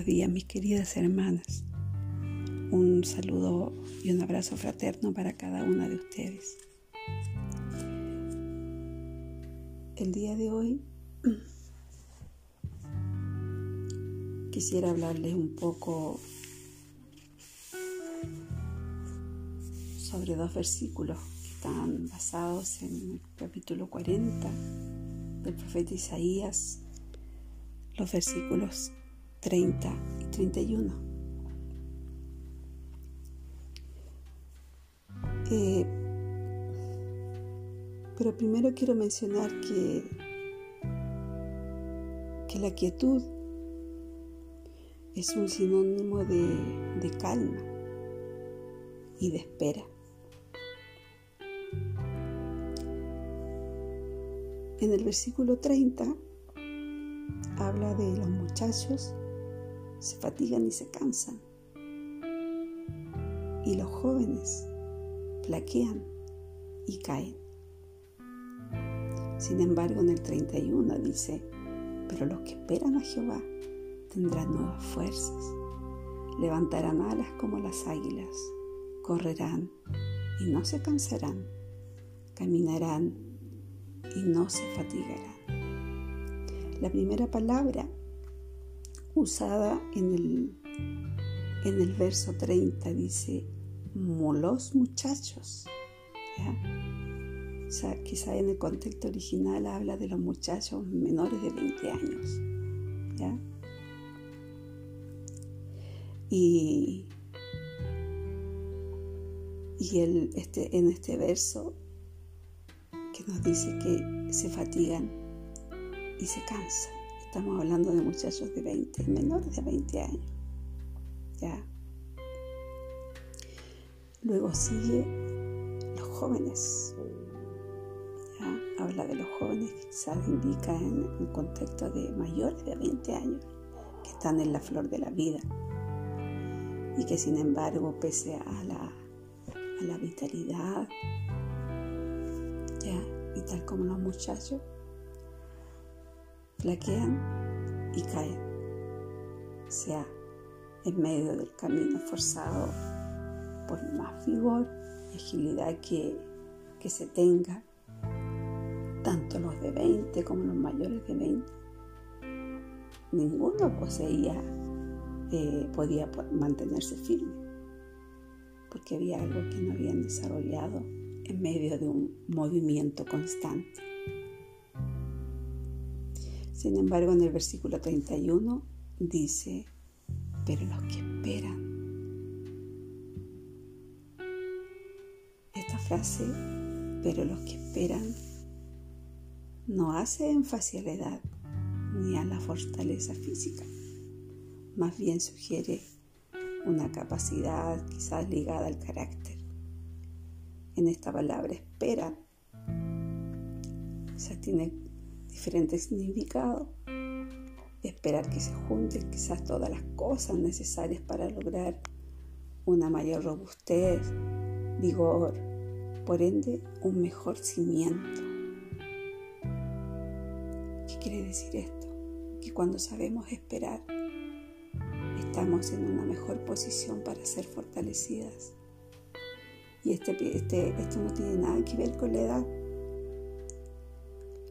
buenos días mis queridas hermanas. Un saludo y un abrazo fraterno para cada una de ustedes. El día de hoy quisiera hablarles un poco sobre dos versículos que están basados en el capítulo 40 del profeta Isaías, los versículos 30 y 31. Eh, pero primero quiero mencionar que, que la quietud es un sinónimo de, de calma y de espera. En el versículo 30 habla de los muchachos se fatigan y se cansan. Y los jóvenes flaquean y caen. Sin embargo, en el 31 dice, pero los que esperan a Jehová tendrán nuevas fuerzas, levantarán alas como las águilas, correrán y no se cansarán, caminarán y no se fatigarán. La primera palabra usada en el, en el verso 30 dice, molos muchachos. O sea, quizá en el contexto original habla de los muchachos menores de 20 años. ¿ya? Y, y el, este, en este verso que nos dice que se fatigan y se cansan. Estamos hablando de muchachos de 20, menores de 20 años. Ya. Luego sigue los jóvenes. Ya. Habla de los jóvenes, quizás indica en el contexto de mayores de 20 años, que están en la flor de la vida. Y que sin embargo, pese a la, a la vitalidad, ya, y tal como los muchachos, flaquean y caen, sea en medio del camino forzado por más vigor y agilidad que, que se tenga, tanto los de 20 como los mayores de 20. Ninguno poseía, eh, podía mantenerse firme, porque había algo que no habían desarrollado en medio de un movimiento constante. Sin embargo, en el versículo 31 dice, pero los que esperan. Esta frase, pero los que esperan, no hace énfasis a la edad ni a la fortaleza física. Más bien sugiere una capacidad quizás ligada al carácter. En esta palabra espera, o tiene diferentes significados. Esperar que se junten quizás todas las cosas necesarias para lograr una mayor robustez, vigor, por ende un mejor cimiento. ¿Qué quiere decir esto? Que cuando sabemos esperar, estamos en una mejor posición para ser fortalecidas. Y este, este, esto no tiene nada que ver con la edad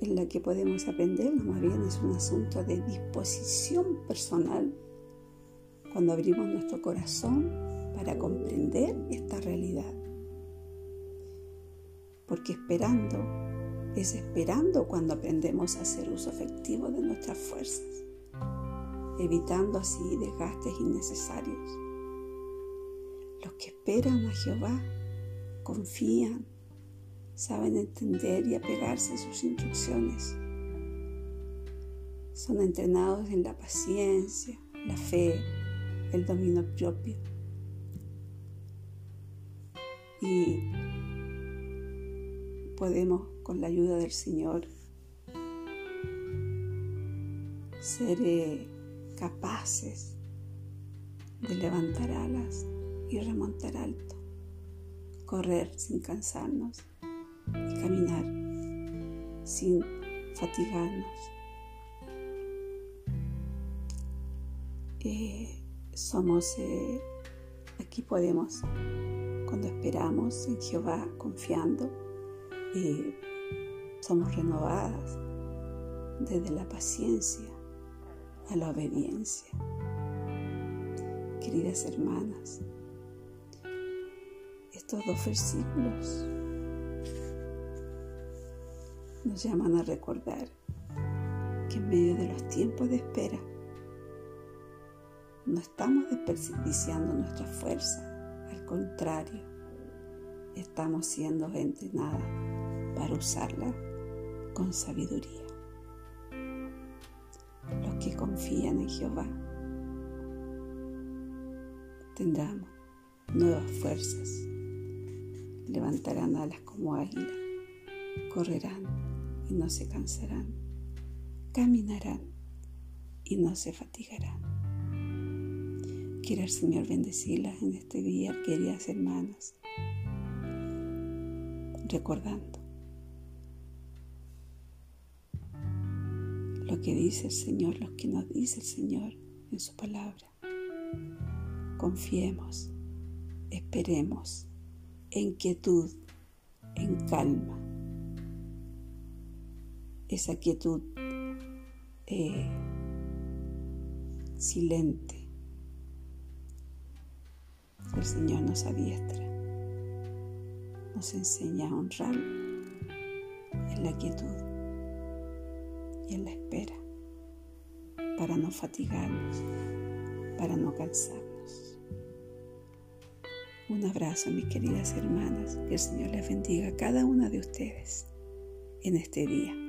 en la que podemos aprender, más bien es un asunto de disposición personal cuando abrimos nuestro corazón para comprender esta realidad. Porque esperando es esperando cuando aprendemos a hacer uso efectivo de nuestras fuerzas, evitando así desgastes innecesarios. Los que esperan a Jehová confían saben entender y apegarse a sus instrucciones. Son entrenados en la paciencia, la fe, el dominio propio. Y podemos, con la ayuda del Señor, ser eh, capaces de levantar alas y remontar alto, correr sin cansarnos y caminar sin fatigarnos. eh, somos, eh, aquí podemos, cuando esperamos en Jehová confiando, eh, somos renovadas desde la paciencia a la obediencia. Queridas hermanas, estos dos versículos nos llaman a recordar que en medio de los tiempos de espera no estamos desperdiciando nuestra fuerza, al contrario, estamos siendo entrenadas para usarla con sabiduría. Los que confían en Jehová tendrán nuevas fuerzas, levantarán alas como águila, correrán y no se cansarán, caminarán y no se fatigarán. Quiero el Señor bendecirlas en este día, queridas hermanas, recordando lo que dice el Señor, lo que nos dice el Señor en su palabra. Confiemos, esperemos en quietud, en calma. Esa quietud eh, silente el Señor nos adiestra, nos enseña a honrar en la quietud y en la espera, para no fatigarnos, para no cansarnos. Un abrazo, mis queridas hermanas, que el Señor les bendiga a cada una de ustedes en este día.